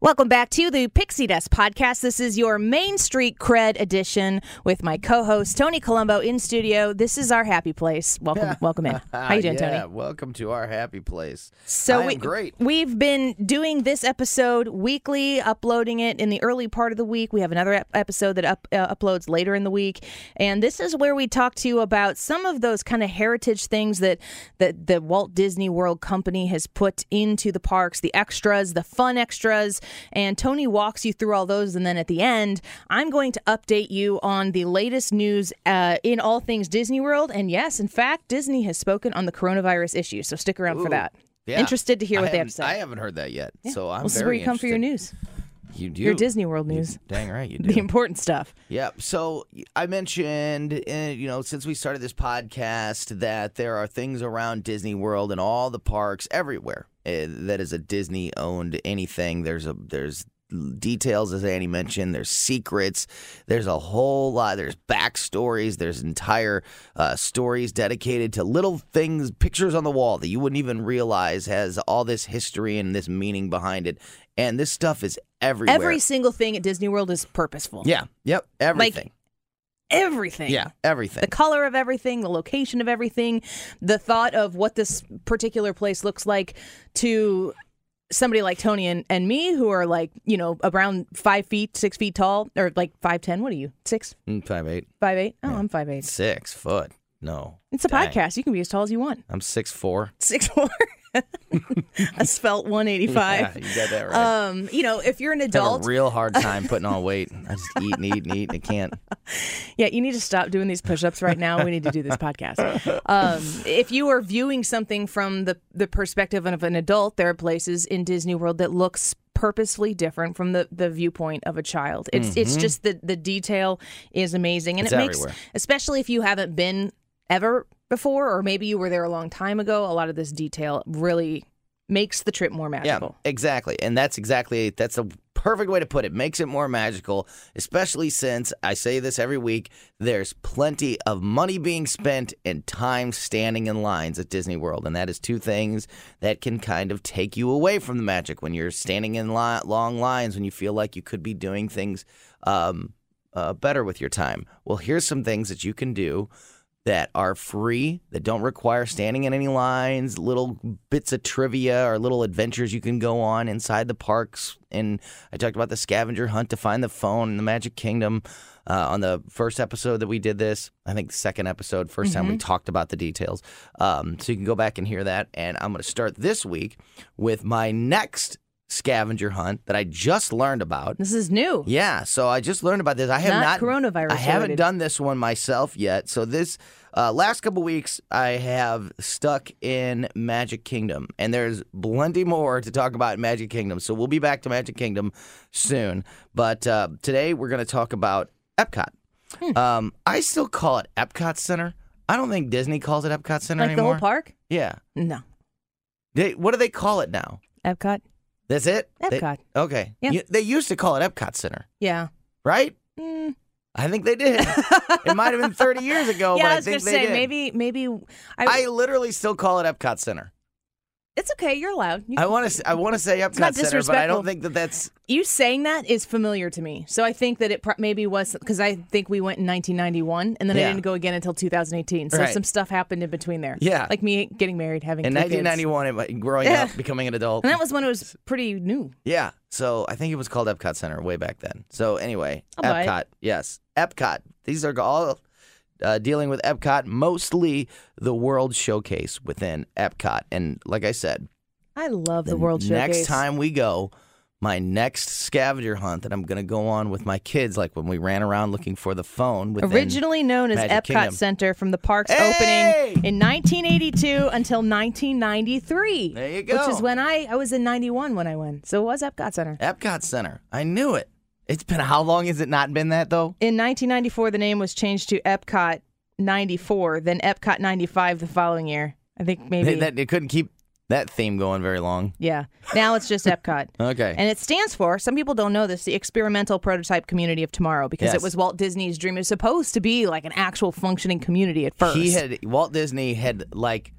Welcome back to the Pixie Dust podcast. This is your Main Street Cred edition with my co-host Tony Colombo in studio. This is our happy place. Welcome, welcome in. How you doing, yeah, Tony? welcome to our happy place. So we, great. We've been doing this episode weekly, uploading it in the early part of the week. We have another ep- episode that up, uh, uploads later in the week, and this is where we talk to you about some of those kind of heritage things that that the Walt Disney World Company has put into the parks, the extras, the fun extras, and Tony walks you through all those, and then at the end, I'm going to update you on the latest news uh, in all things Disney World. And yes, in fact, Disney has spoken on the coronavirus issue, so stick around for that. Yeah. Interested to hear I what they have to say. I haven't heard that yet, so I'm Well, this is where you come for your news, You do your Disney World You- news, dang right, you do. the important stuff. Yeah. So I mentioned, uh, you know, since we started this podcast, that there are things around Disney World and all the parks everywhere that is a Disney-owned anything. There's a there's details as Annie mentioned. There's secrets. There's a whole lot. There's backstories. There's entire uh, stories dedicated to little things, pictures on the wall that you wouldn't even realize has all this history and this meaning behind it. And this stuff is everywhere. Every single thing at Disney World is purposeful. yeah. Yep. Everything. Everything. yeah. Everything. The color of everything, the location of everything, the thought of what this particular place looks like to somebody like Tony and, and me who are like, you know, around five feet, six feet tall, or like five ten. What are you? Six, Mm, Five eight, five eight? Oh, I'm five eight. six foot. No, It's a Dang. podcast. You can be as tall as you want. I'm six four. Six four. a svelte 185. Yeah, you got that right. Um, you know, if you're an I have adult, a real hard time putting on weight. I just eat and eat and eat. and I can't. Yeah, you need to stop doing these push-ups right now. We need to do this podcast. Um, if you are viewing something from the the perspective of an adult, there are places in Disney World that looks purposefully different from the, the viewpoint of a child. It's it's just the the detail is amazing, and It's it makes everywhere. especially if you haven't been ever before, or maybe you were there a long time ago. A lot of this detail really makes the trip more magical. Yeah, exactly. And that's exactly that's a perfect way to put it. Makes it more magical, especially since I say this every week. There's plenty of money being spent and time standing in lines at Disney World, and that is two things that can kind of take you away from the magic when you're standing in li- long lines when you feel like you could be doing things um, uh, better with your time. Well, here's some things that you can do that are free, that don't require standing in any lines, little bits of trivia or little adventures you can go on inside the parks. And I talked about the scavenger hunt to find the phone in the Magic Kingdom uh, on the first episode that we did this. I think the second episode, 1st time we talked about the details. Um, so you can go back and hear that. And I'm going to start this week with my next scavenger hunt that I just learned about. This is new. Yeah, so I just learned about this. I have Not not, coronavirus I haven't related. done this one myself yet. So this uh, last couple weeks, I have stuck in Magic Kingdom, and there's plenty more to talk about in Magic Kingdom. So we'll be back to Magic Kingdom soon. But uh, today we're going to talk about Epcot. Hmm. Um, I still call it Epcot Center. I don't think Disney calls it Epcot Center Like the whole park? Yeah. No. They, what do they call it now? Epcot? That's it. They- Epcot. okay. Yeah. You- they used to call it Epcot Center, Yeah. right? Mm. I think they did. it might have been 30 years ago, yeah, but I I, was think they say did. maybe maybe I, I literally still call it Epcot Center. It's okay. You're allowed. You, I want to. I want to say Epcot not Center, but I don't think that that's. you saying that is familiar to me. So I think that it pro- maybe was because I think we went in 1991 and then Yeah. I didn't go again until 2018. So Right. some stuff happened in between there. Yeah. Like me getting married, having In two kids. 1991, growing Yeah. up, becoming an adult. And that was when it was pretty new. Yeah. So I think it was called Epcot Center way back then. So anyway, I'll. Epcot. Yes. Epcot. These are all uh, dealing with Epcot, mostly the World Showcase within Epcot. And like I said, I love the, World Showcase. next time we go, my next scavenger hunt that I'm going to go on with my kids, like when we ran around looking for the phone. Originally known as Magic Epcot Kingdom. Center from the park's Hey! opening in 1982 until 1993. There you go. Which is when I I was in 91 when I went. So it was Epcot Center. Epcot Center. I knew it. It's been how long has it not been that though? In 1994, the name was changed to Epcot 94, then Epcot 95 the following year. I think maybe. They, that, they couldn't keep that theme going very long. yeah. Now it's just Epcot. Okay. And it stands for, some people don't know this, the Experimental Prototype Community of Tomorrow, because Yes. it was Walt Disney's dream. It was supposed to be like an actual functioning community at first. He had Walt Disney had like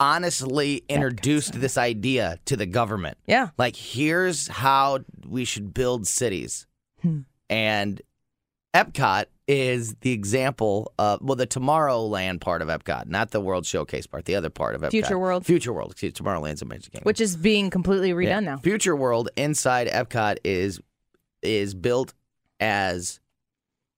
honestly introduced this idea to the government. Yeah. Like here's how we should build cities. Hmm. And Epcot is the example of well the Tomorrowland part of Epcot, not the World Showcase part, the other part of Epcot. Future World. Future World. Excuse Tomorrowland's a Magic Kingdom. Which is being completely redone Yeah. now. Future World inside Epcot is is built as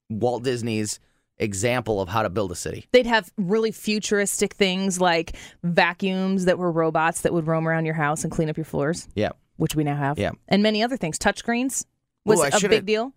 Walt Disney's example of how to build a city. They'd have really futuristic things like vacuums that were robots that would roam around your house and clean up your floors, Yeah. which we now have. Yeah. And many other things. Touchscreens was Ooh, a big deal.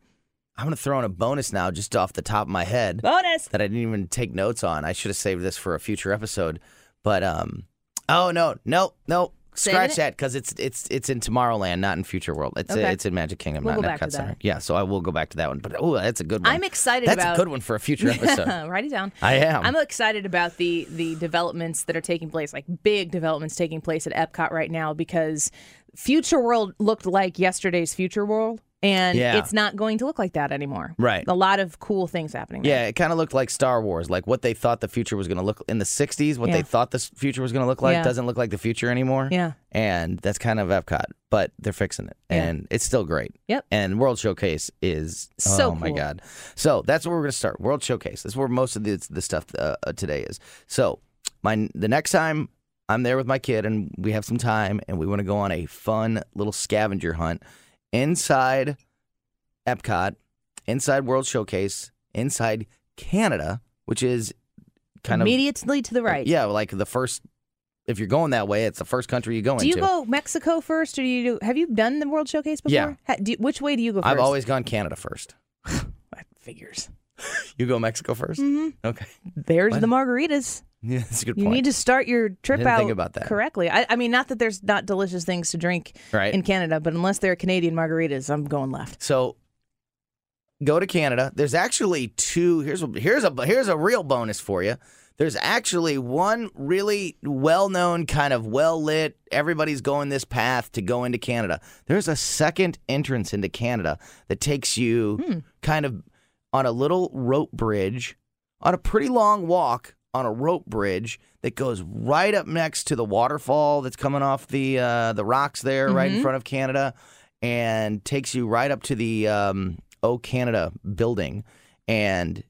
I'm gonna throw in a bonus now, just off the top of my head, Bonus. that I didn't even take notes on. I should have saved this for a future episode. But um, oh no, no, no, Saving scratch it? that because it's it's it's in Tomorrowland, not in Future World. It's Okay. it's in Magic Kingdom, We'll not in Epcot that. Center. Yeah, so I will go back to that one. But oh, that's a good one. I'm excited That's about a good one for a future episode. Write it down. I am. I'm excited about the the developments that are taking place, like big developments taking place at Epcot right now, because Future World looked like yesterday's Future World, and Yeah. it's not going to look like that anymore. Right. A lot of cool things happening. there. Yeah, it kind of looked like Star Wars, like what they thought the future was going to look in the '60s. What Yeah. they thought the future was going to look like Yeah. doesn't look like the future anymore. Yeah. and that's kind of Epcot, but they're fixing it, and it's still great. Yep. And World Showcase is So oh my god. So that's where we're going to start. World Showcase. That's where most of the the stuff uh, uh, today is. So my the next time I'm there with my kid and we have some time and we want to go on a fun little scavenger hunt inside Epcot, inside World Showcase, inside Canada, which is kind of Immediately to the right. yeah, like the first. If you're going that way, it's the first country you go into. Do you into. go Mexico first, or do you do? Have you done the World Showcase before? Yeah. Ha, do which way do you go 1st I've always gone Canada first. Figures. You go Mexico 1st hmm Okay. There's What? the margaritas. Yeah, that's a good You point. need to start your trip out think about that. correctly. I, I mean, not that there's not delicious things to drink right. in Canada, but unless they're Canadian margaritas, I'm going left. so go to Canada. There's actually two. Here's a here's a here's a real bonus for you. There's actually one really well-known, kind of well-lit. Everybody's going this path to go into Canada. There's a second entrance into Canada that takes you Hmm. kind of on a little rope bridge, on a pretty long walk on a rope bridge that goes right up next to the waterfall that's coming off the uh, the rocks there, right in Mhm. front of Canada, and takes you right up to the um, O Canada building. And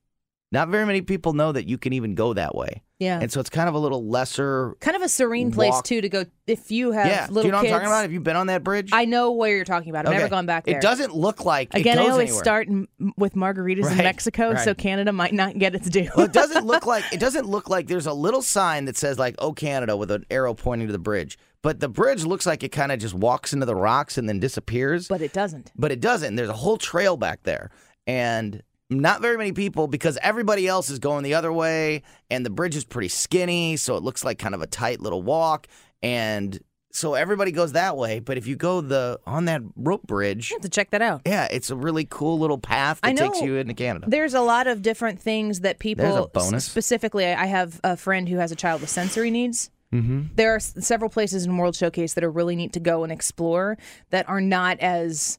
not very many people know that you can even go that way. Yeah. And so it's kind of a little lesser. kind of a serene place too to go if you have yeah. little Do you know kids. what I'm talking about? Have you been on that bridge? I know where you're talking about. I've never gone back there. It doesn't look like Again, it I always anywhere. start m- with margaritas in Right, Mexico, so. Canada might not get its due. well, it doesn't look like it doesn't look like there's a little sign that says like "Oh Canada" with an arrow pointing to the bridge. But the bridge looks like it kind of just walks into the rocks and then disappears. but it doesn't. but it doesn't. There's a whole trail back there, and not very many people because everybody else is going the other way, and the bridge is pretty skinny, so it looks like kind of a tight little walk, and so everybody goes that way. But if you go the on that rope bridge, You have to check that out. yeah, it's a really cool little path that takes you into Canada. There's a lot of different things that people. There's a bonus. Specifically, I I have a friend who has a child with sensory needs. Mm-hmm. There are s- several places in World Showcase that are really neat to go and explore that are not as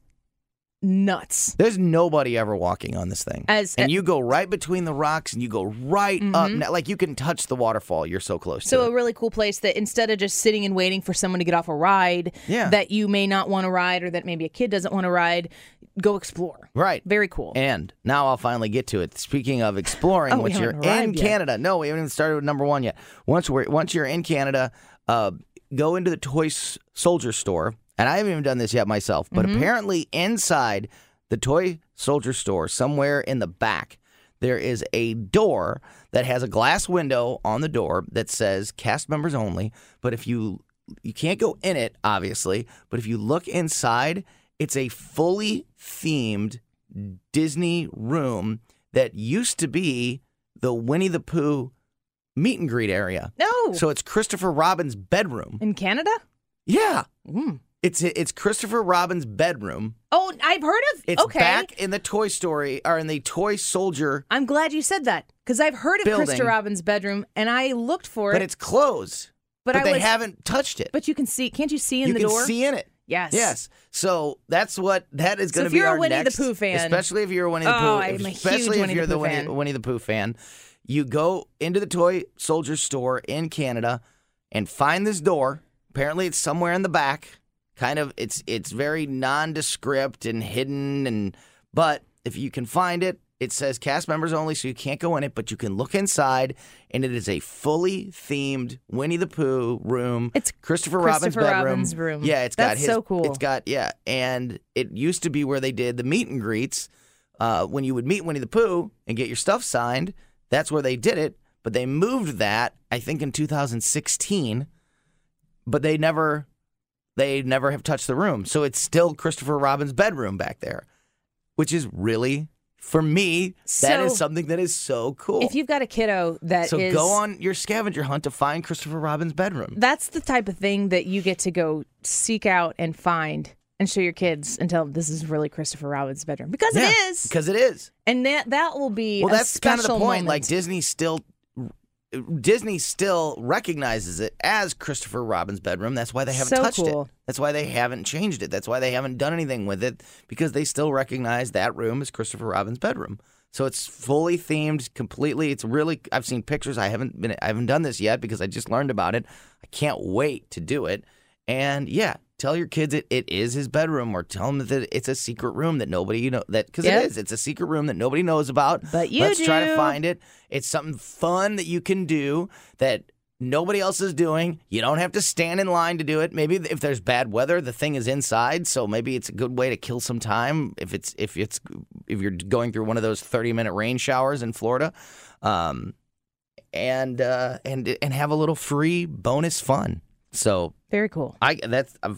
nuts. There's nobody ever walking on this thing. As- and you go right between the rocks and you go right up. Mhm. Like you can touch the waterfall. You're so close So a it. really cool place that instead of just sitting and waiting for someone to get off a ride Yeah. that you may not want to ride or that maybe a kid doesn't want to ride, go explore. Right. Very cool. And now I'll finally get to it. Speaking of exploring, Oh, once you're in yet. Canada, no, we haven't even started with number one yet. Once we're once you're in Canada, uh, go into the toy soldier store, and I haven't even done this yet myself. But Mm-hmm. apparently, inside the toy soldier store, somewhere in the back, there is a door that has a glass window on the door that says cast members only. But if you you can't go in it, obviously, but if you look inside, it's a fully themed Disney room that used to be the Winnie the Pooh meet and greet area. no. So it's Christopher Robin's bedroom. in Canada? Yeah. Mm. It's it's Christopher Robin's bedroom. Oh, I've heard of It's Okay. back in the Toy Story or in the Toy Soldier, I'm glad you said that because I've heard of Building. Christopher Robin's bedroom and I looked for it. but it's closed. But But, I they was- haven't touched it. But you can see. Can't you see in you the door? You can see in it. Yes. Yes. So that's what that is So going to if be you're a our Winnie the Pooh fan- especially if you're a Winnie the Oh, Pooh, I'm a huge especially if Winnie the you're the Winnie, fan. Winnie the Pooh fan. You go into the toy soldier store in Canada and find this door. Apparently, it's somewhere in the back. Kind of, it's it's very nondescript and hidden, and but if you can find it, it says cast members only, so you can't go in it, but you can look inside, and it is a fully themed Winnie the Pooh room. It's Christopher, Robin's Christopher bedroom. Robin's room. Yeah, it's got That's his. so cool. It's got yeah, and it used to be where they did the meet and greets. Uh, when you would meet Winnie the Pooh and get your stuff signed, that's where they did it. But they moved that, I think, in 2016. But they never, they never have touched the room, so it's still Christopher Robin's bedroom back there, which is really, for me, that is So- something that is so cool. If you've got a kiddo that so is- go on your scavenger hunt to find Christopher Robin's bedroom. That's the type of thing that you get to go seek out and find and show your kids and tell them this is really Christopher Robin's bedroom because Yeah, it is, because it is. and that that will be well a that's kind of the point moment. like disney still disney still recognizes it as christopher robin's bedroom. That's why they haven't So touched cool. it that's why they haven't changed it. That's why they haven't done anything with it because they still recognize that room as christopher robin's bedroom. So it's fully themed completely. It's really i've seen pictures. I haven't been i haven't done this yet because i just learned about it. I can't wait to do it. And yeah tell your kids it, it is his bedroom or tell them that it's a secret room that nobody you know that because Yep. it is it's a secret room that nobody knows about. But you let's try to find it. It's something fun that you can do that nobody else is doing. You don't have to stand in line to do it. Maybe if there's bad weather the thing is inside so maybe it's a good way to kill some time if it's if it's if you're going through one of those 30 minute rain showers in florida um and uh and and have a little free bonus fun so very cool. I that's i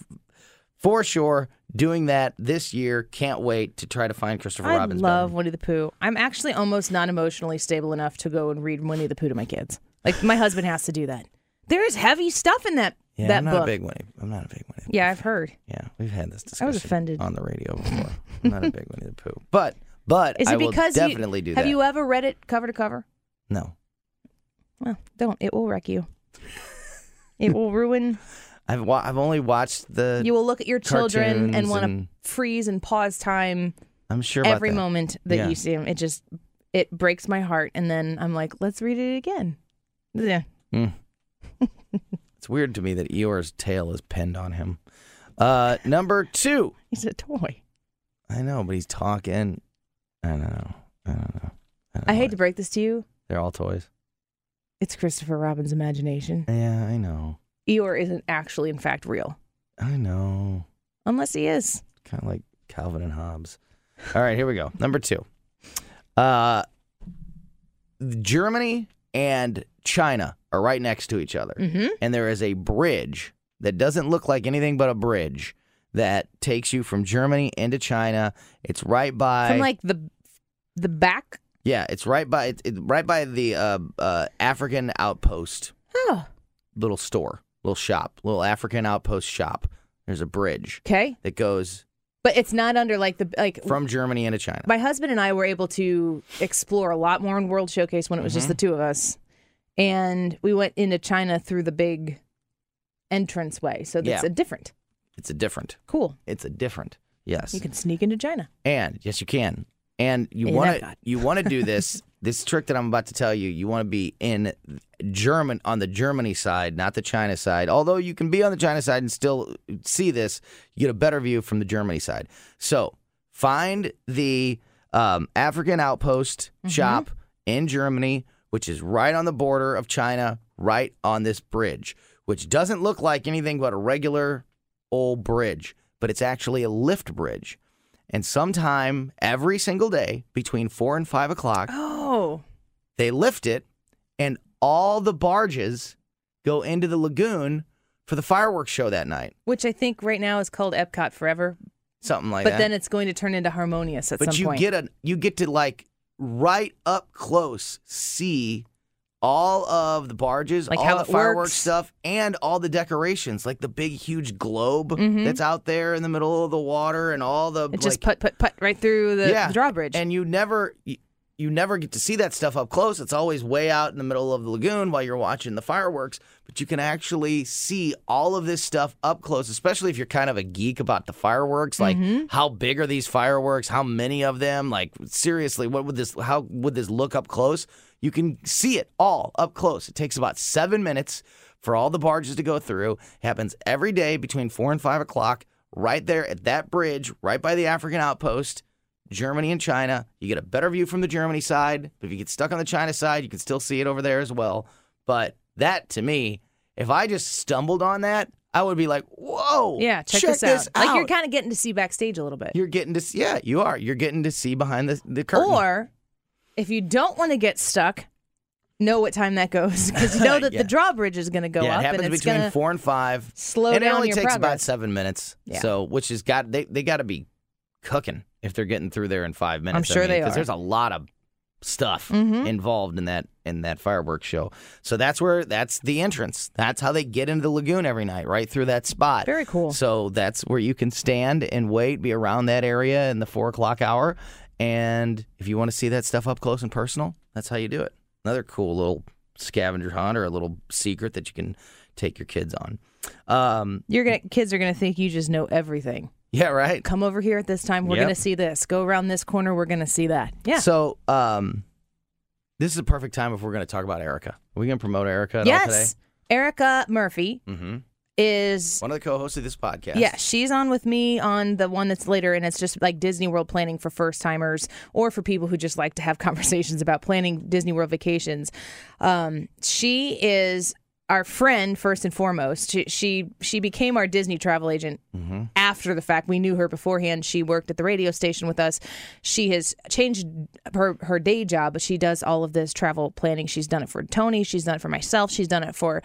for sure doing that this year. Can't wait to try to find Christopher I Robin's. love. Winnie the Pooh. I'm actually almost not emotionally stable enough to go and read Winnie the Pooh to my kids. Like my husband has to do that. There is heavy stuff in that Yeah, that I'm not book. a big Winnie. I'm not a big Winnie. yeah, I've heard. yeah, we've had this discussion. I was offended. on the radio before. I'm not a big Winnie the Pooh, but but Is it I will because definitely you, do have that. you ever read it cover to cover? no, Well, don't. It will wreck you. It will ruin. I've wa- I've only watched the. You will look at your children and cartoons want to and- freeze and pause time I'm sure about every that. moment that Yeah. you see them. It just it breaks my heart, and then I'm like, let's read it again. Yeah. It's weird to me that Eeyore's tail is pinned on him. Uh, number two. He's a toy. I know, but he's talking. I don't know. I don't know. I hate to break this to you. They're all toys. It's Christopher Robin's imagination. Yeah, I know. Eeyore isn't actually, in fact, real. I know. Unless he is. Kind of like Calvin and Hobbes. All right, here we go. Number two. Uh, Germany and China are right next to each other, Mm-hmm. and there is a bridge that doesn't look like anything but a bridge that takes you from Germany into China. It's right by From like the the back. Yeah, it's right by it's, it's right by the uh, uh, African outpost Oh, little store, little shop, little African outpost shop. There's a bridge okay. that goes But it's not under like the like. from Germany into China. my husband and I were able to explore a lot more in World Showcase when it was just the Mm-hmm. two of us, and we went into China through the big entrance way. So that's Yeah. a different. It's a different. Cool. It's a different. Yes. You can sneak into China. And yes, you can. And you want to you want to do this this trick that I'm about to tell you. You want to be in German on the Germany side, not the China side. Although you can be on the China side and still see this, you get a better view from the Germany side. So find the um, African outpost Mm-hmm. shop in Germany, which is right on the border of China, right on this bridge, which doesn't look like anything but a regular old bridge, but it's actually a lift bridge. And sometime every single day between four and five o'clock, Oh, they lift it, and all the barges go into the lagoon for the fireworks show that night. which I think right now is called Epcot Forever, Something like but that. But then it's going to turn into Harmonious at but some you point. get a you get to like right up close see all of the barges, Like all the fireworks works. stuff, and all the decorations, like the big huge globe Mhm. that's out there in the middle of the water, and all the it just put put put right through the, yeah, the drawbridge. and you never. You, you never get to see that stuff up close. It's always way out in the middle of the lagoon while you're watching the fireworks, but you can actually see all of this stuff up close, especially if you're kind of a geek about the fireworks. Like, Mm-hmm. how big are these fireworks? How many of them? Like, seriously, what would this, how would this look up close? You can see it all up close. It takes about seven minutes for all the barges to go through. It happens every day between four and five o'clock, right there at that bridge, right by the African outpost. Germany and China. You get a better view from the Germany side. But if you get stuck on the China side, you can still see it over there as well. But that to me, if I just stumbled on that, I would be like, "Whoa, yeah, check, this, out. Like you're kind of getting to see backstage a little bit. You're getting to see, yeah, you are. You're getting to see behind the the curtain. Or if you don't want to get stuck, know what time that goes because you know that Yeah. the drawbridge is going to go yeah, up it happens and it's between going to four and five. slow down and it only takes about seven minutes. Yeah. So, which has got they they got to be cooking if they're getting through there in five minutes. I'm sure they because there's a lot of stuff Mhm. involved in that in that fireworks show. So that's where that's the entrance. That's how they get into the lagoon every night, right through that spot. Very cool. So that's where you can stand and wait, be around that area in the four o'clock hour. And if you want to see that stuff up close and personal, that's how you do it. Another cool little scavenger hunt or a little secret that you can take your kids on. Um, You're gonna kids are gonna think you just know everything. yeah, right. Come over here at this time. We're Yep. gonna see this. Go around this corner. We're gonna see that. Yeah. So, um, this is a perfect time if we're going to talk about Erica. Are we going to promote Erica all today? yes. Erica Murphy Mm-hmm. Is One of the co-hosts of this podcast. Yeah, she's on with me on the one that's later, and it's just like Disney World planning for first timers or for people who just like to have conversations about planning Disney World vacations. Um, she is our friend first and foremost. She she, she became our Disney travel agent after the fact. We knew her beforehand. She worked at the radio station with us. She has changed her her day job, but she does all of this travel planning. She's done it for Tony. She's done it for myself. She's done it for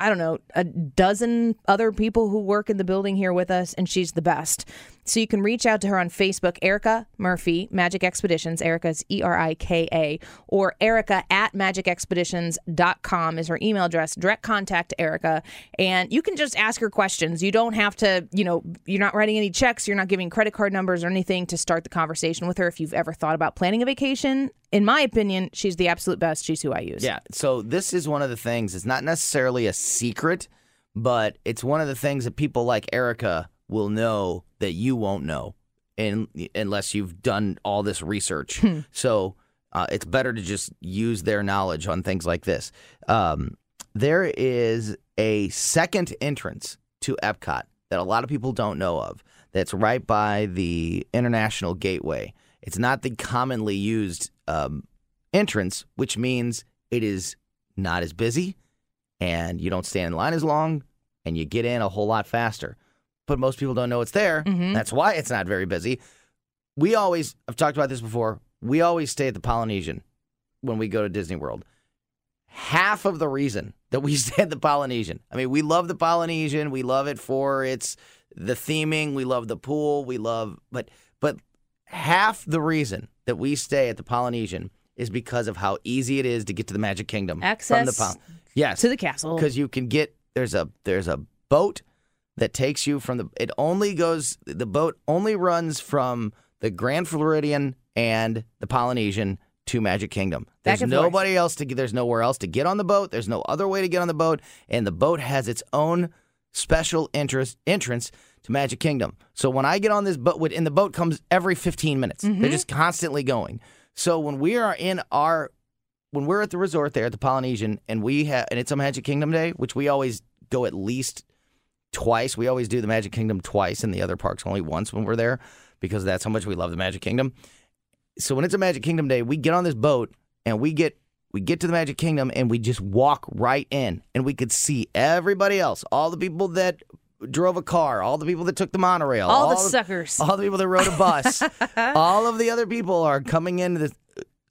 I don't know, a dozen other people who work in the building here with us, and she's the best. So you can reach out to her on Facebook, Erica Murphy, Magic Expeditions. Erica's E R I K A, or Erica at magicexpeditions.com is her email address. Direct contact Erica, and you can just ask her questions. You don't have to, you know, you're not writing any checks, you're not giving credit card numbers or anything to start the conversation with her. If you've ever thought about planning a vacation, in my opinion, she's the absolute best. She's who I use. Yeah. So this is one of the things. It's not necessarily a secret, but it's one of the things that people like Erica will know that you won't know, in, unless you've done all this research. So uh, it's better to just use their knowledge on things like this. Um, there is a second entrance to Epcot that a lot of people don't know of. That's right by the International Gateway. It's not the commonly used um, entrance, which means it is not as busy and you don't stand in line as long and you get in a whole lot faster. But most people don't know it's there. Mm-hmm. That's why it's not very busy. We always, I've talked about this before, we always stay at the Polynesian when we go to Disney World. Half of the reason that we stay at the Polynesian, I mean, we love the Polynesian. We love it for its the theming. We love the pool. We love, but but half the reason that we stay at the Polynesian is because of how easy it is to get to the Magic Kingdom from the Access Yes, To the castle. because you can get there's a there's a boat that takes you from the it only goes the boat only runs from the Grand Floridian and the Polynesian to Magic Kingdom. There's and forth. nobody else to get there's nowhere else to get on the boat. There's no other way to get on the boat and the boat has its own special interest entrance to Magic Kingdom. So when I get on this boat, and the boat comes every 15 minutes, they're mm-hmm. just constantly going. So when we are in our, when we're at the resort there at the Polynesian, and we have, and it's a Magic Kingdom day, which we always go at least twice. We always do the Magic Kingdom twice, and the other parks only once when we're there because that's how much we love the Magic Kingdom. So when it's a Magic Kingdom day, we get on this boat and we get we get to the Magic Kingdom and we just walk right in, and we could see everybody else, all the people that drove a car, all the people that took the monorail, All the suckers. all the people that rode a bus, all of the other people are coming into the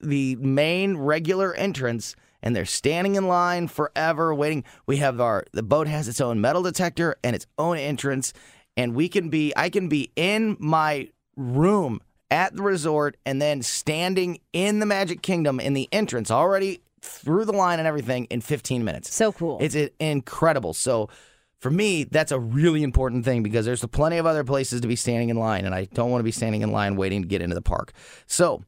the main regular entrance and they're standing in line forever waiting. We have our the boat has its own metal detector and its own entrance and we can be I can be in my room at the resort and then standing in the Magic Kingdom in the entrance already through the line and everything in 15 minutes. So cool. It's incredible. So for me, that's a really important thing because there's plenty of other places to be standing in line, and I don't want to be standing in line waiting to get into the park. So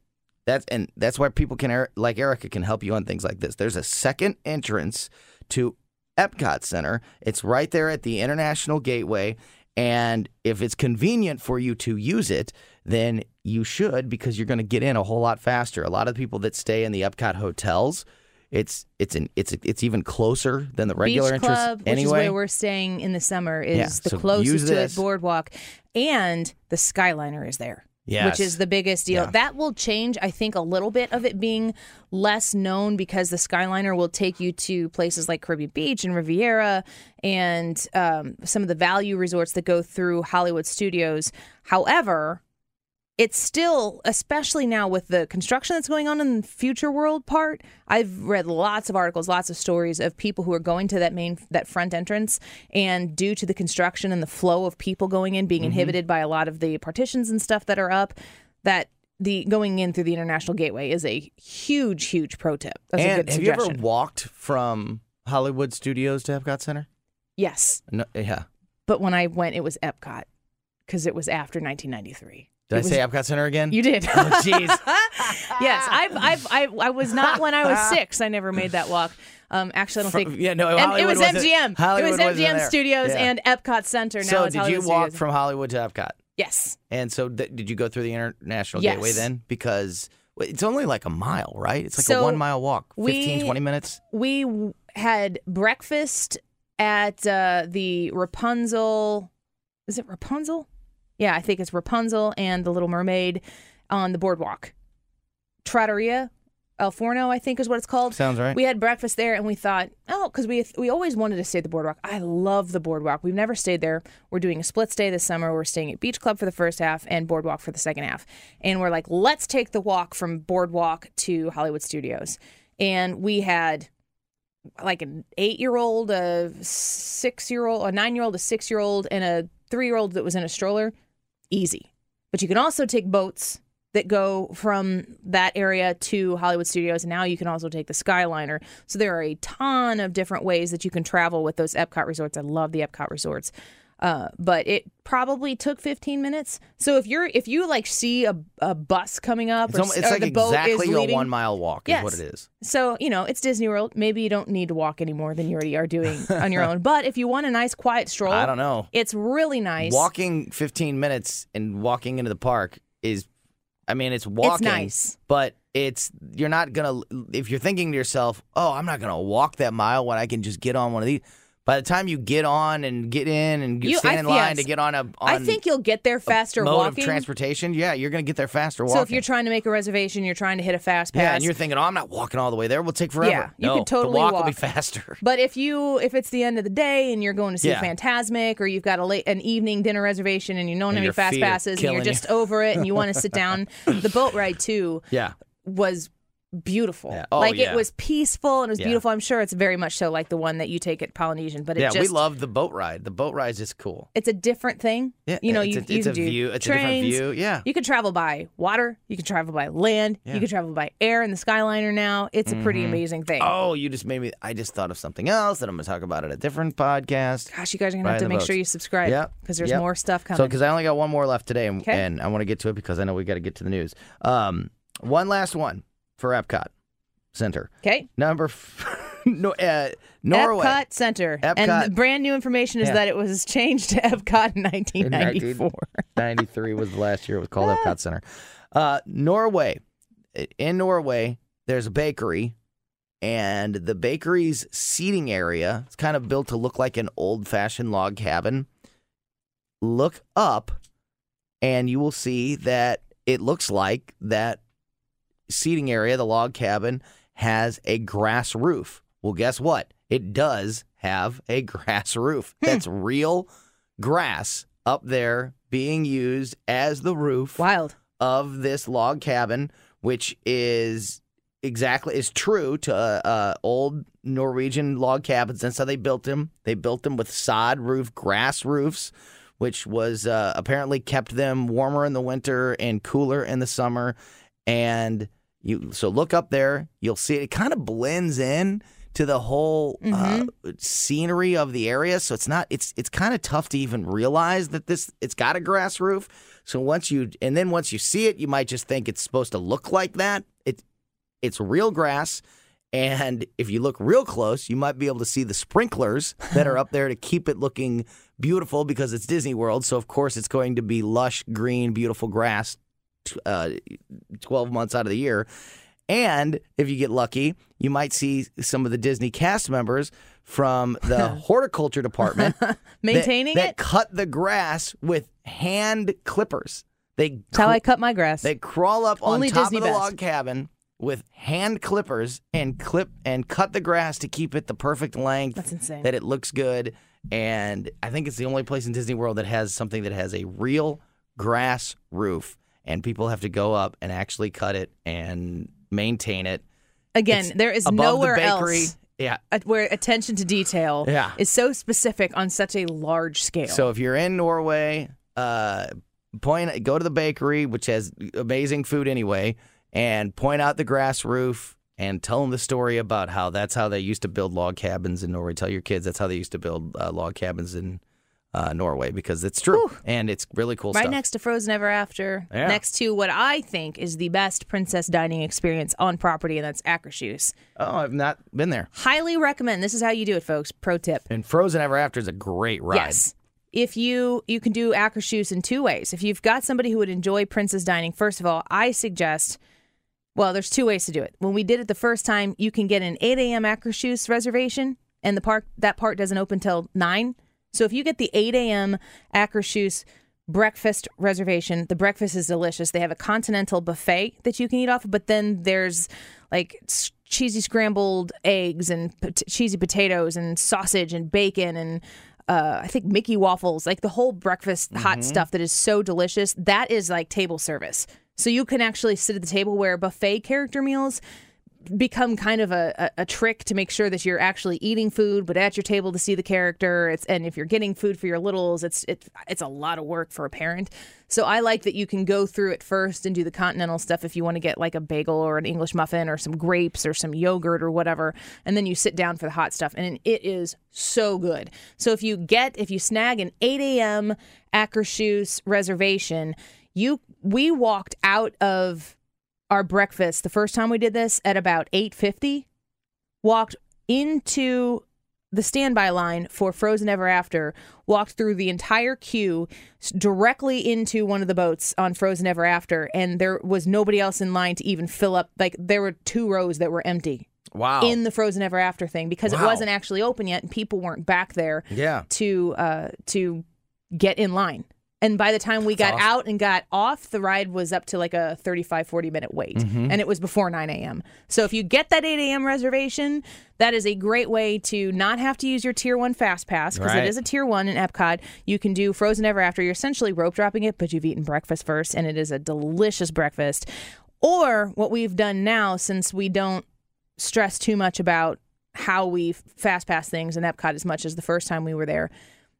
that's and that's why people can like Erica can help you on things like this. There's a second entrance to Epcot Center. It's right there at the International Gateway. And if it's convenient for you to use it, then you should because you're going to get in a whole lot faster. A lot of the people that stay in the Epcot hotels, it's it's an it's it's even closer than the regular Beach entrance Club, which anyway. is where we're staying in the summer, is Yeah, the so closest to it boardwalk, and the Skyliner is there. Yes. Which is the biggest deal. Yeah. That will change, I think, a little bit of it being less known because the Skyliner will take you to places like Caribbean Beach and Riviera and um, some of the value resorts that go through Hollywood Studios. However, it's still, especially now with the construction that's going on in the future world part, I've read lots of articles, lots of stories of people who are going to that main, that front entrance, and due to the construction and the flow of people going in, being mm-hmm. inhibited by a lot of the partitions and stuff that are up, that the going in through the international gateway is a huge, huge pro tip. That's a and good have you ever walked from Hollywood Studios to Epcot Center? yes, No, yeah. but when I went, it was Epcot because it was after 1993. Did It I was- say Epcot Center again? You did. Oh, jeez. yes, I've, I've, I, I was not when I was six. I never made that walk. Um, actually, I don't From- think. yeah, no, and it Hollywood was wasn't- MGM. It was wasn't MGM. Studios Yeah. and Epcot Center. Now so it's did you Hollywood walk Studios. from Hollywood to Epcot? Yes. And so th- did you go through the International Yes. Gateway then? Because it's only like a mile, right? It's like a one mile walk, 15, we- 20 minutes. We w- had breakfast at uh, the Rapunzel. Is it Rapunzel? Yeah, I think it's Rapunzel and the Little Mermaid on the boardwalk. Trattoria al Forno, I think is what it's called. Sounds right. We had breakfast there, and we thought, oh, because we we always wanted to stay at the boardwalk. I love the boardwalk. We've never stayed there. We're doing a split stay this summer. We're staying at Beach Club for the first half and boardwalk for the second half. And we're like, let's take the walk from boardwalk to Hollywood Studios. And we had like an eight year old, a six year old, a nine year old, a six year old, and a three year old that was in a stroller. Easy. But you can also take boats that go from that area to Hollywood Studios. And now you can also take the Skyliner. So there are a ton of different ways that you can travel with those Epcot resorts. I love the Epcot resorts. Uh, but it probably took 15 minutes. So if you're if you like see a, a bus coming up It's, or, almo- it's or like the boat exactly is a one mile walk, is what it is. so, you know, it's Disney World. Maybe you don't need to walk any more than you already are doing on your own. But if you want a nice quiet stroll, I don't know. It's really nice. Walking 15 minutes and walking into the park is, I mean, it's walking. It's nice. But it's, you're not going to, if you're thinking to yourself, oh, I'm not going to walk that mile when I can just get on one of these. By the time you get on and get in and get, You- stand I- in line yes. to get on a on I think you'll get there faster mode walking. of transportation, yeah, you're going to get there faster walking. so if you're trying to make a reservation, you're trying to hit a fast pass. yeah, and you're thinking, oh, I'm not walking all the way there. We'll take forever. Yeah, you no, could totally the walk, will be faster. But if you if it's the end of the day and you're going to see Yeah. Fantasmic or you've got a late an evening dinner reservation and you don't have any fast passes and you're killing you. just over it and you want to sit down, the boat ride too Yeah. was beautiful. Yeah. Oh, like yeah. it was peaceful and it was Yeah. beautiful. I'm sure it's very much so like the one that you take at Polynesian, but it Yeah, just we love the boat ride. The boat ride is just cool. it's a different thing. Yeah, you know, it's you, a- you it's can a do view- it's a different view, yeah. you could travel by water. You could travel by land. Yeah. You could travel by air in the Skyliner. Now it's a pretty amazing thing. Oh, you just made me. I just thought of something else that I'm going to talk about at a different podcast. Gosh, you guys are gonna have to make boats. sure you subscribe. Yep. because there's Yep. more stuff So, coming. because I only got one more left today, and, and I want to get to it because I know we got to get to the news. Um, one last one for Epcot Center. okay, Number f- no, uh, Norway. Epcot Center. And Epcot. the brand new information is Yeah. that it was changed to Epcot in 1994. 93 was the last year it was called Epcot Center. Uh, Norway. In Norway, there's a bakery, and the bakery's seating area is kind of built to look like an old fashioned log cabin. Look up, and you will see that it looks like that seating area, the log cabin, has a grass roof. Well, guess what? It does have a grass roof. That's real grass up there being used as the roof Wild. of this log cabin, which is exactly is true to uh, uh, old Norwegian log cabins. That's how they built them. They built them with sod roof, grass roofs, which was uh, apparently kept them warmer in the winter and cooler in the summer. And you so look up there, you'll see it, it kind of blends in to the whole uh, scenery of the area. So it's not it's it's kind of tough to even realize that this it's got a grass roof. So once you and then once you see it, you might just think it's supposed to look like that. It it's real grass. And if you look real close, you might be able to see the sprinklers that are up there to keep it looking beautiful because it's Disney World. So, of course, it's going to be lush, green, beautiful grass uh, 12 months out of the year. And if you get lucky, you might see some of the Disney cast members from the horticulture department Maintaining that, it? cut the grass with hand clippers. They That's how I cut my grass. they crawl up Only on top Disney of the best. log cabin with hand clippers and clip and cut the grass to keep it the perfect length. That's insane. That it looks good. And I think it's the only place in Disney World that has something that has a real grass roof. And people have to go up and actually cut it and maintain it. Again, It's there is nowhere the else Yeah. where attention to detail Yeah. is so specific on such a large scale. So if you're in Norway, uh, point go to the bakery, which has amazing food anyway, and point out the grass roof and tell them the story about how that's how they used to build log cabins in Norway. Tell your kids that's how they used to build uh, log cabins in uh, Norway because it's true and it's really cool right stuff. next to Frozen Ever After, Yeah. next to what I think is the best princess dining experience on property, and that's Akershus. oh, I've not been there. Highly recommend. This is how you do it, folks. Pro tip. And Frozen Ever After is a great ride. Yes. If you you can do Akershus in two ways. If you've got somebody who would enjoy princess dining, first of all, I suggest. Well, there's two ways to do it. When we did it the first time, you can get an 8 a.m. Akershus reservation, and the park that part doesn't open till nine. So if you get the 8 a.m. Akershus breakfast reservation, the breakfast is delicious. They have a continental buffet that you can eat off, of, but then there's like cheesy scrambled eggs and pot- cheesy potatoes and sausage and bacon and uh, I think Mickey waffles, like the whole breakfast hot stuff that is so delicious. That is like table service. So you can actually sit at the table where buffet character meals become kind of a, a, a trick to make sure that you're actually eating food, but at your table to see the character. It's and if you're getting food for your littles, it's it's it's a lot of work for a parent. So I like that you can go through it first and do the continental stuff if you want to get like a bagel or an English muffin or some grapes or some yogurt or whatever, and then you sit down for the hot stuff, and it is so good. So if you get if you snag an 8 a.m. Akershus reservation, you we walked out of our breakfast the first time we did this at about 8:50 walked into the standby line for Frozen Ever After walked through the entire queue directly into one of the boats on Frozen Ever After and there was nobody else in line to even fill up like there were two rows that were empty Wow. in the Frozen Ever After thing because it wasn't actually open yet and people weren't back there yeah. to uh to get in line and by the time we got awesome. out and got off the ride was up to like a 35 40 minute wait Mm-hmm. and it was before 9 a.m so if you get that 8 a.m reservation that is a great way to not have to use your tier one fast pass because Right. it is a tier one in epcot you can do frozen ever after you're essentially rope dropping it but you've eaten breakfast first and it is a delicious breakfast or what we've done now since we don't stress too much about how we fast pass things in Epcot as much as the first time we were there.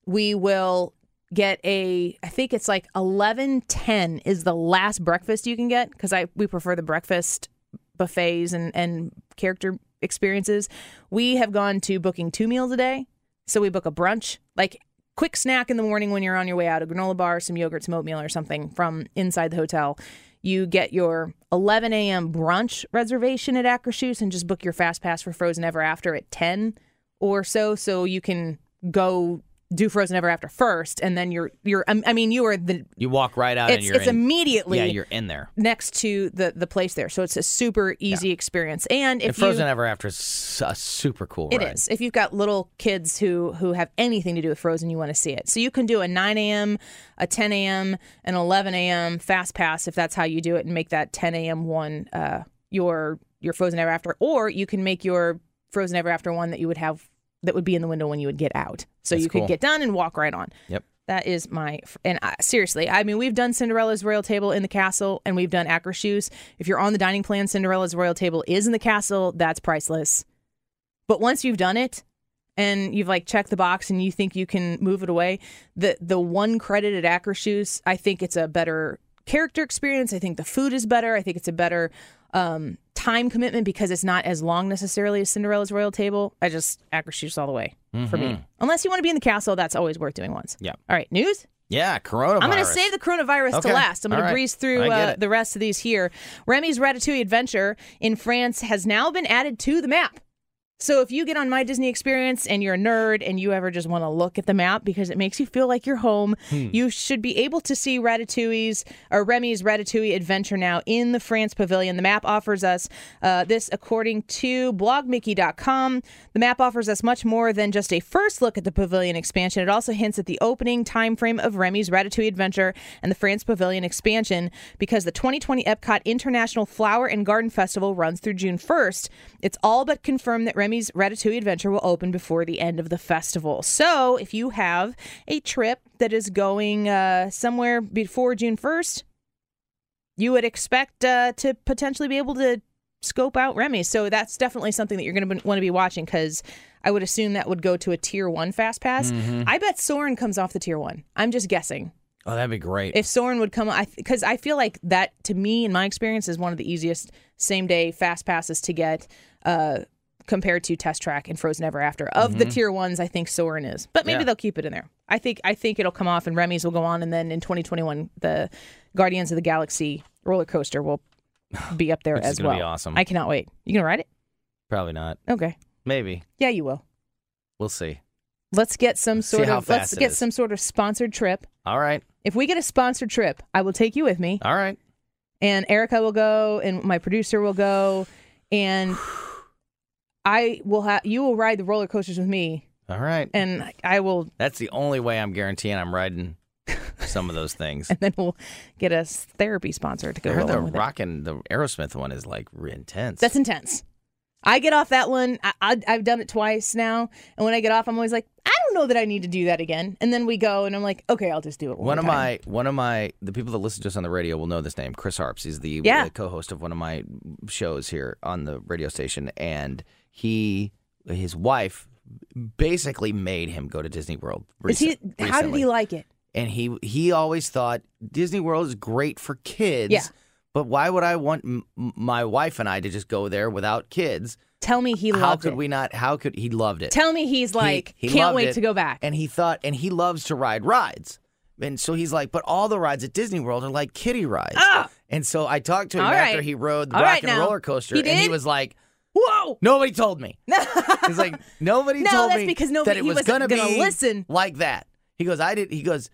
We will get a I think it's like 11:10 is the last breakfast you can get because I we prefer the breakfast buffets and and character experiences. We have gone to booking two meals a day. So we book a brunch, like quick snack in the morning when you're on your way out, a granola bar, some yogurt, some oatmeal or something from inside the hotel. you get your 11 a.m. brunch reservation at Akershus and just book your fast pass for Frozen Ever After at 10 or so, so you can go do Frozen Ever After first, and then you're you're. I mean, you are the. You walk right out and It's you're it's in. immediately yeah, you're in there. next to the the place there, so it's a super easy experience. And if And Frozen you, Ever After is a super cool It ride. is. If you've got little kids who who have anything to do with Frozen, you want to see it. So you can do a 9 a.m., a 10 a.m., an 11 a.m. fast pass if that's how you do it, and make that 10 a.m. one uh, your your Frozen Ever After, or you can make your Frozen Ever After one that you would have that would be in the window when you would get out. So That's you could cool. get done and walk right on. Yep. That is my and I, seriously, I mean, we've done Cinderella's royal table in the castle, and we've done Akershus. If you're on the dining plan, Cinderella's royal table is in the castle. That's priceless. But once you've done it, and you've like checked the box, and you think you can move it away, the the one credit at Akershus, I think it's a better character experience. I think the food is better. I think it's a better um, time commitment because it's not as long necessarily as Cinderella's royal table. I just Akershus all the way for me. Unless you want to be in the castle, that's always worth doing once. Mm-hmm. Yeah. All right, news. Yeah, coronavirus. I'm going to save the coronavirus Okay. to last. I'm going All to breeze through uh, the rest of these here. Remy's Ratatouille Adventure in France has now been added to the map. So if you get on My Disney Experience and you're a nerd and you ever just want to look at the map because it makes you feel like you're home, Hmm. you should be able to see Ratatouille's or Remy's Ratatouille Adventure now in the France Pavilion. The map offers us uh, this according to blogmickey.com. The map offers us much more than just a first look at the pavilion expansion. It also hints at the opening time frame of Remy's Ratatouille Adventure and the France Pavilion expansion because the 2020 Epcot International Flower and Garden Festival runs through June 1st. It's all but confirmed that Remy's Ratatouille Adventure will open before the end of the festival. So, if you have a trip that is going uh, somewhere before June 1st, you would expect uh, to potentially be able to scope out Remy. So that's definitely something that you're going to want to be watching because I would assume that would go to a tier one fast pass. I bet Soarin' comes off the tier one. I'm just guessing. Oh, that'd be great. If Soarin' would come, I because I feel like that to me, in my experience, is one of the easiest same day fast passes to get. Uh, compared to Test Track and Frozen Ever After, of the tier ones, I think Soarin' is, but maybe Mm-hmm. Yeah. they'll keep it in there. I think I think it'll come off and Remy's will go on, and then in 2021, the Guardians of the Galaxy roller coaster will be up there as well. be awesome. I cannot wait. You gonna ride it? Probably not. Okay. Maybe. Yeah, you will. We'll see. Let's get some sort of let's get is. some sort of sponsored trip. All right. If we get a sponsored trip, I will take you with me, All right. and Erica will go, and my producer will go, and I will have you will ride the roller coasters with me, All right. and I will, That's the only way I'm guaranteeing I'm riding some of those things. and then we'll get a therapy sponsor to go I heard the along with it. rockin' the Aerosmith one is like re- intense. That's intense. I get off that one. I, I, I've done it twice now, and when I get off, I'm always like, I don't know that I need to do that again. And then we go, and I'm like, okay, I'll just do it. One, one of time. my one of my the people that listen to us on the radio will know this name. Chris Harps. He's the, Yeah. the co-host of one of my shows here on the radio station, and he his wife basically made him go to Disney World. Is he? recent- How did he like it? and he he always thought Disney World is great for kids. Yeah. But why would I want m- my wife and I to just go there without kids? Tell me he loved how could it. we not? How could he loved it? Tell me he's like, he can't wait it, to go back. And he thought, and he loves to ride rides. And so he's like, but all the rides at Disney World are like kiddie rides. Ah! And so I talked to him All after right. he rode the All rock right and now. roller coaster, He and he was like, Whoa! nobody told me. He's like, nobody No, told that's me because nobody- that it he was wasn't gonna gonna be listen. like that. He goes, I did. He goes,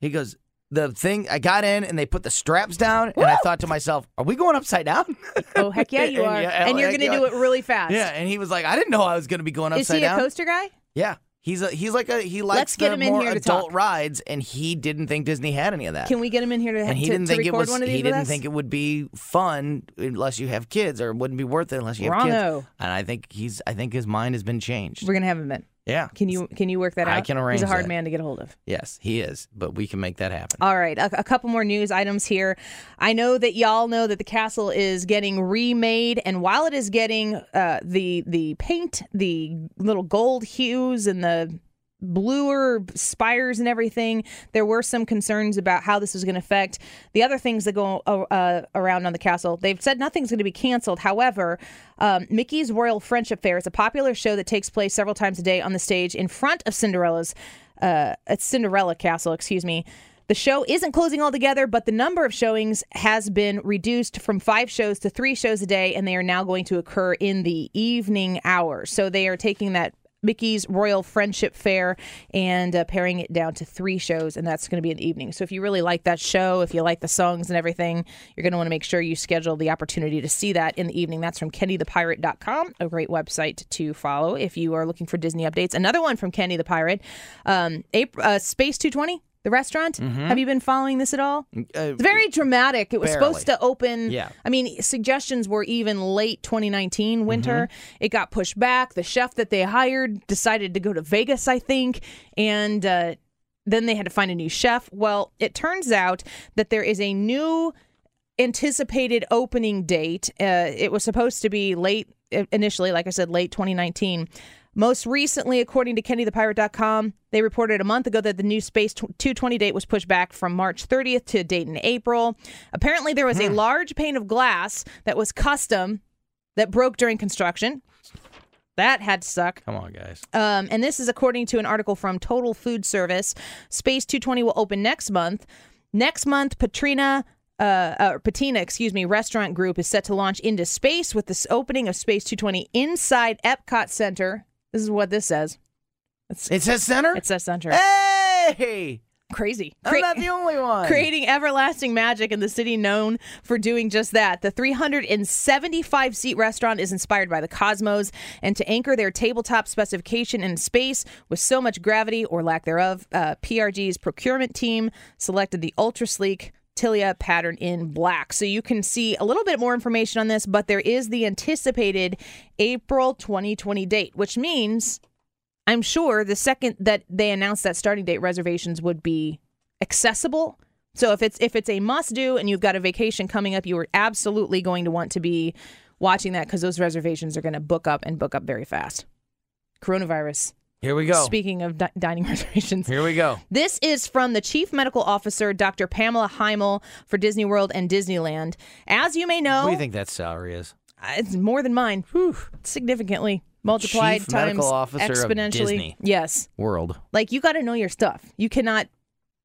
he goes. The thing I got in and they put the straps down, and I thought to myself, "Are we going upside down?" Oh heck yeah, you And are, yeah, and you're heck gonna yeah. do it really fast. Yeah, and he was like, "I didn't know I was going to be going upside. Is upside he a down." coaster guy? Yeah, he's a he's like a he likes Let's get the him in more here to adult talk. rides, and he didn't think Disney had any of that. Can we get him in here to, and he to, didn't to think it record was one of these he with didn't us? think it would be fun unless you have kids, or it wouldn't be worth it unless you have Wrong-o. kids. And I think he's I think his mind has been changed. We're gonna have him in. Yeah, Can you can you work that out? I can arrange He's a hard that. man to get a hold of. Yes, he is, but we can make that happen. All right, a, a couple more news items here. I know that y'all know that the castle is getting remade, and while it is getting uh, the the paint, the little gold hues, and the bluer spires and everything, there were some concerns about how this was going to affect the other things that go uh, around on the castle. They've said nothing's going to be canceled. However, um, Mickey's Royal Friendship Fair is a popular show that takes place several times a day on the stage in front of Cinderella's uh, at Cinderella Castle. Excuse me. The show isn't closing altogether, but the number of showings has been reduced from five shows to three shows a day, and they are now going to occur in the evening hours. So they are taking that Mickey's Royal Friendship Fair and uh, paring it down to three shows, and that's going to be in the evening. So if you really like that show, if you like the songs and everything, you're going to want to make sure you schedule the opportunity to see that in the evening. That's from KennyThePirate.com, a great website to follow if you are looking for Disney updates. Another one from Kenny the Pirate, um, April, uh, Space 220 the restaurant. Have you been following this at all? Uh, It's very dramatic. It was barely. supposed to open. Yeah. I mean, suggestions were even late 2019 winter. It got pushed back. The chef that they hired decided to go to Vegas, I think, and uh, then they had to find a new chef. Well, it turns out that there is a new anticipated opening date. Uh, it was supposed to be late initially, like I said, late 2019. Most recently, according to KennyThePirate.com, they reported a month ago that the new Space 220 date was pushed back from March 30th to a date in April. Apparently, there was a large pane of glass that was custom that broke during construction. That had to suck. Come on, guys. Um, and this is according to an article from Total Food Service. Space 220 will open next month. Next month, Patrina. Uh, uh, Patina, excuse me, restaurant group is set to launch into space with this opening of Space 220 inside Epcot Center. This is what this says. It says center. It says center. hey, Crazy. I'm not the only one. creating everlasting magic in the city known for doing just that. The 375 seat restaurant is inspired by the cosmos, and to anchor their tabletop specification in space with so much gravity or lack thereof, uh, PRG's procurement team selected the ultra sleek. Tilia pattern in black. So you can see a little bit more information on this, but there is the anticipated April 2020 date, which means I'm sure the second that they announce that starting date, reservations would be accessible. So if it's if it's a must do and you've got a vacation coming up, you are absolutely going to want to be watching that because those reservations are going to book up and book up very fast. Coronavirus. Here we go. Speaking of di- dining reservations, Here we go. this is from the Chief Medical Officer, Dr. Pamela Hymel for Disney World and Disneyland. As you may know, What do you think that salary is? uh, it's more than mine. Whew, significantly multiplied Chief times Medical Officer of exponentially. Disney. Yes, World. like you got to know your stuff. You cannot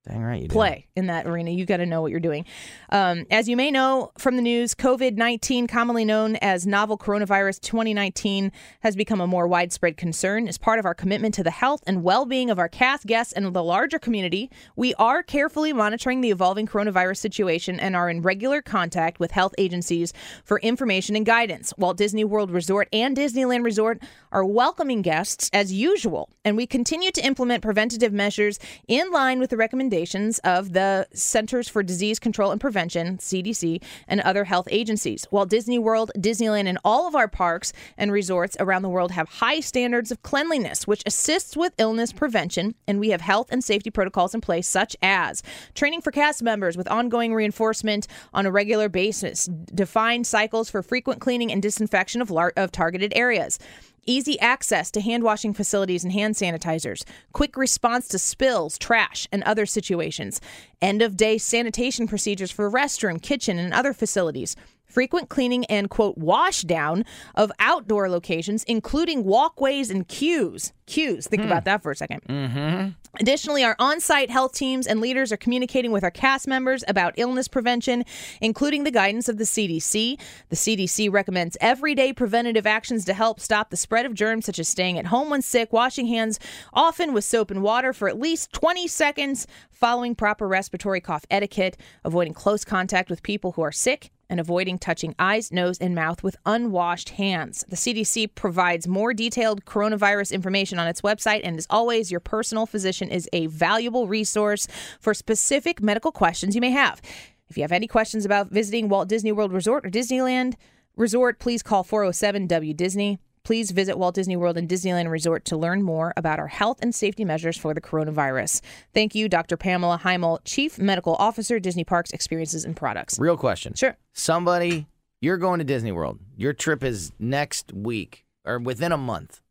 Dang right you do. play in that arena. You got to know what you're doing. Um, as you may know from the news, COVID 19, commonly known as novel coronavirus 2019, has become a more widespread concern. As part of our commitment to the health and well being of our cast, guests, and the larger community, we are carefully monitoring the evolving coronavirus situation and are in regular contact with health agencies for information and guidance. Walt Disney World Resort and Disneyland Resort are welcoming guests as usual, and we continue to implement preventative measures in line with the recommendations of the Centers for Disease Control and Prevention, CDC, and other health agencies. While Disney World, Disneyland, and all of our parks and resorts around the world have high standards of cleanliness, which assists with illness prevention, and we have health and safety protocols in place, such as training for cast members with ongoing reinforcement on a regular basis, defined cycles for frequent cleaning and disinfection of, lar- of targeted areas easy access to hand washing facilities and hand sanitizers, quick response to spills, trash, and other situations, end of day sanitation procedures for restroom, kitchen, and other facilities. Frequent cleaning and quote wash down of outdoor locations, including walkways and queues. Queues. Think about that for a 2nd Mm-hmm. Additionally, our on site health teams and leaders are communicating with our cast members about illness prevention, including the guidance of the CDC. The CDC recommends everyday preventative actions to help stop the spread of germs, such as staying at home when sick, washing hands often with soap and water for at least 20 seconds, following proper respiratory cough etiquette, avoiding close contact with people who are sick, and avoiding touching eyes, nose, and mouth with unwashed hands. The CDC provides more detailed coronavirus information on its website, and as always, your personal physician is a valuable resource for specific medical questions you may have. If you have any questions about visiting Walt Disney World Resort or Disneyland Resort, please call 407 W Disney. Please visit Walt Disney World and Disneyland Resort to learn more about our health and safety measures for the coronavirus. Thank you, Dr. Pamela Hymel, Chief Medical Officer, Disney Parks Experiences and Products. Real question. Sure. Somebody, you're going to Disney World. Your trip is next week or within a month.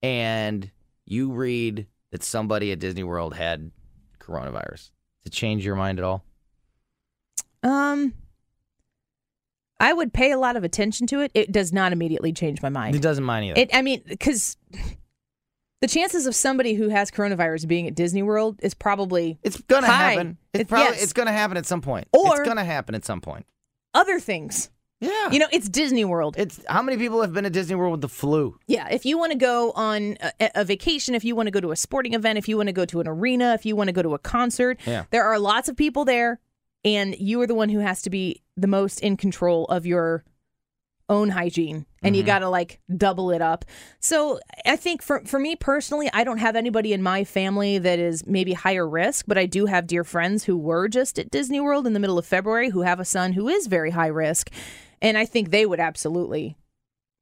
And you read that somebody at Disney World had coronavirus. Does it change your mind at all? Um, I would pay a lot of attention to it. It does not immediately change my mind. It doesn't mind either. It, I mean, because The chances of somebody who has coronavirus being at Disney World is probably It's gonna happen. It's It- probably yes. it's gonna happen at some point. Or- it's gonna happen at some point. other things. Yeah. You know, it's Disney World. it's how many people have been at Disney World with the flu? Yeah, if you want to go on a, a vacation, if you want to go to a sporting event, if you want to go to an arena, if you want to go to a concert, Yeah. there are lots of people there, and you are the one who has to be the most in control of your own hygiene and you mm-hmm. got to like double it up. So, I think for for me personally, I don't have anybody in my family that is maybe higher risk, but I do have dear friends who were just at Disney World in the middle of February who have a son who is very high risk, and I think they would absolutely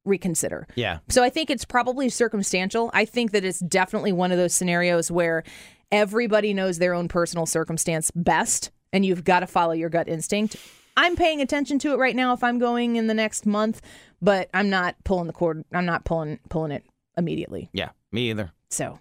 reconsider. Yeah. So I think it's probably circumstantial. I think that it's definitely one of those scenarios where everybody knows their own personal circumstance best and you've got to follow your gut instinct. I'm paying attention to it right now if I'm going in the next month, but I'm not pulling the cord. I'm not pulling pulling it immediately. Yeah. Me either. So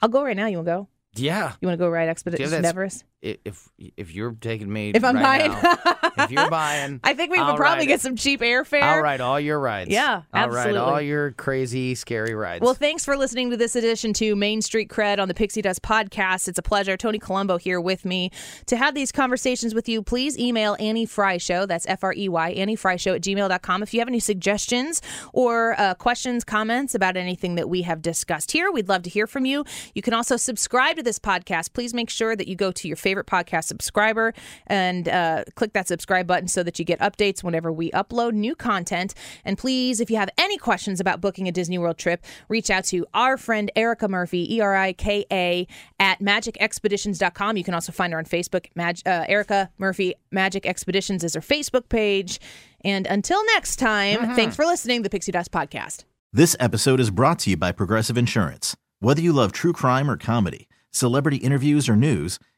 I'll go right now. You want to go? Yeah. You want to go ride Expedition Everest? If if you're taking me, If I'm right buying, now, if you're buying, I think we I'll would probably get some cheap airfare. I'll ride all your rides. Yeah, I'll ride all your crazy, scary rides. Well, thanks for listening to this edition to Main Street Cred on the Pixie Dust podcast. It's a pleasure. Tony Colombo here with me to have these conversations with you. Please email Annie Frey Show. That's F R E Y, Annie Frey Show at gmail.com. If you have any suggestions or uh, questions, comments about anything that we have discussed here, we'd love to hear from you. You can also subscribe to this podcast. Please make sure that you go to your favorite podcast subscriber and uh, click that subscribe button so that you get updates whenever we upload new content. And please, if you have any questions about booking a Disney World trip, reach out to our friend Erica Murphy, E R I K A, at magicexpeditions.com. You can also find her on Facebook. Mag- uh, Erica Murphy Magic Expeditions is her Facebook page. And until next time, thanks for listening to the Pixie Dust Podcast. This episode is brought to you by Progressive Insurance. Whether you love true crime or comedy, celebrity interviews or news,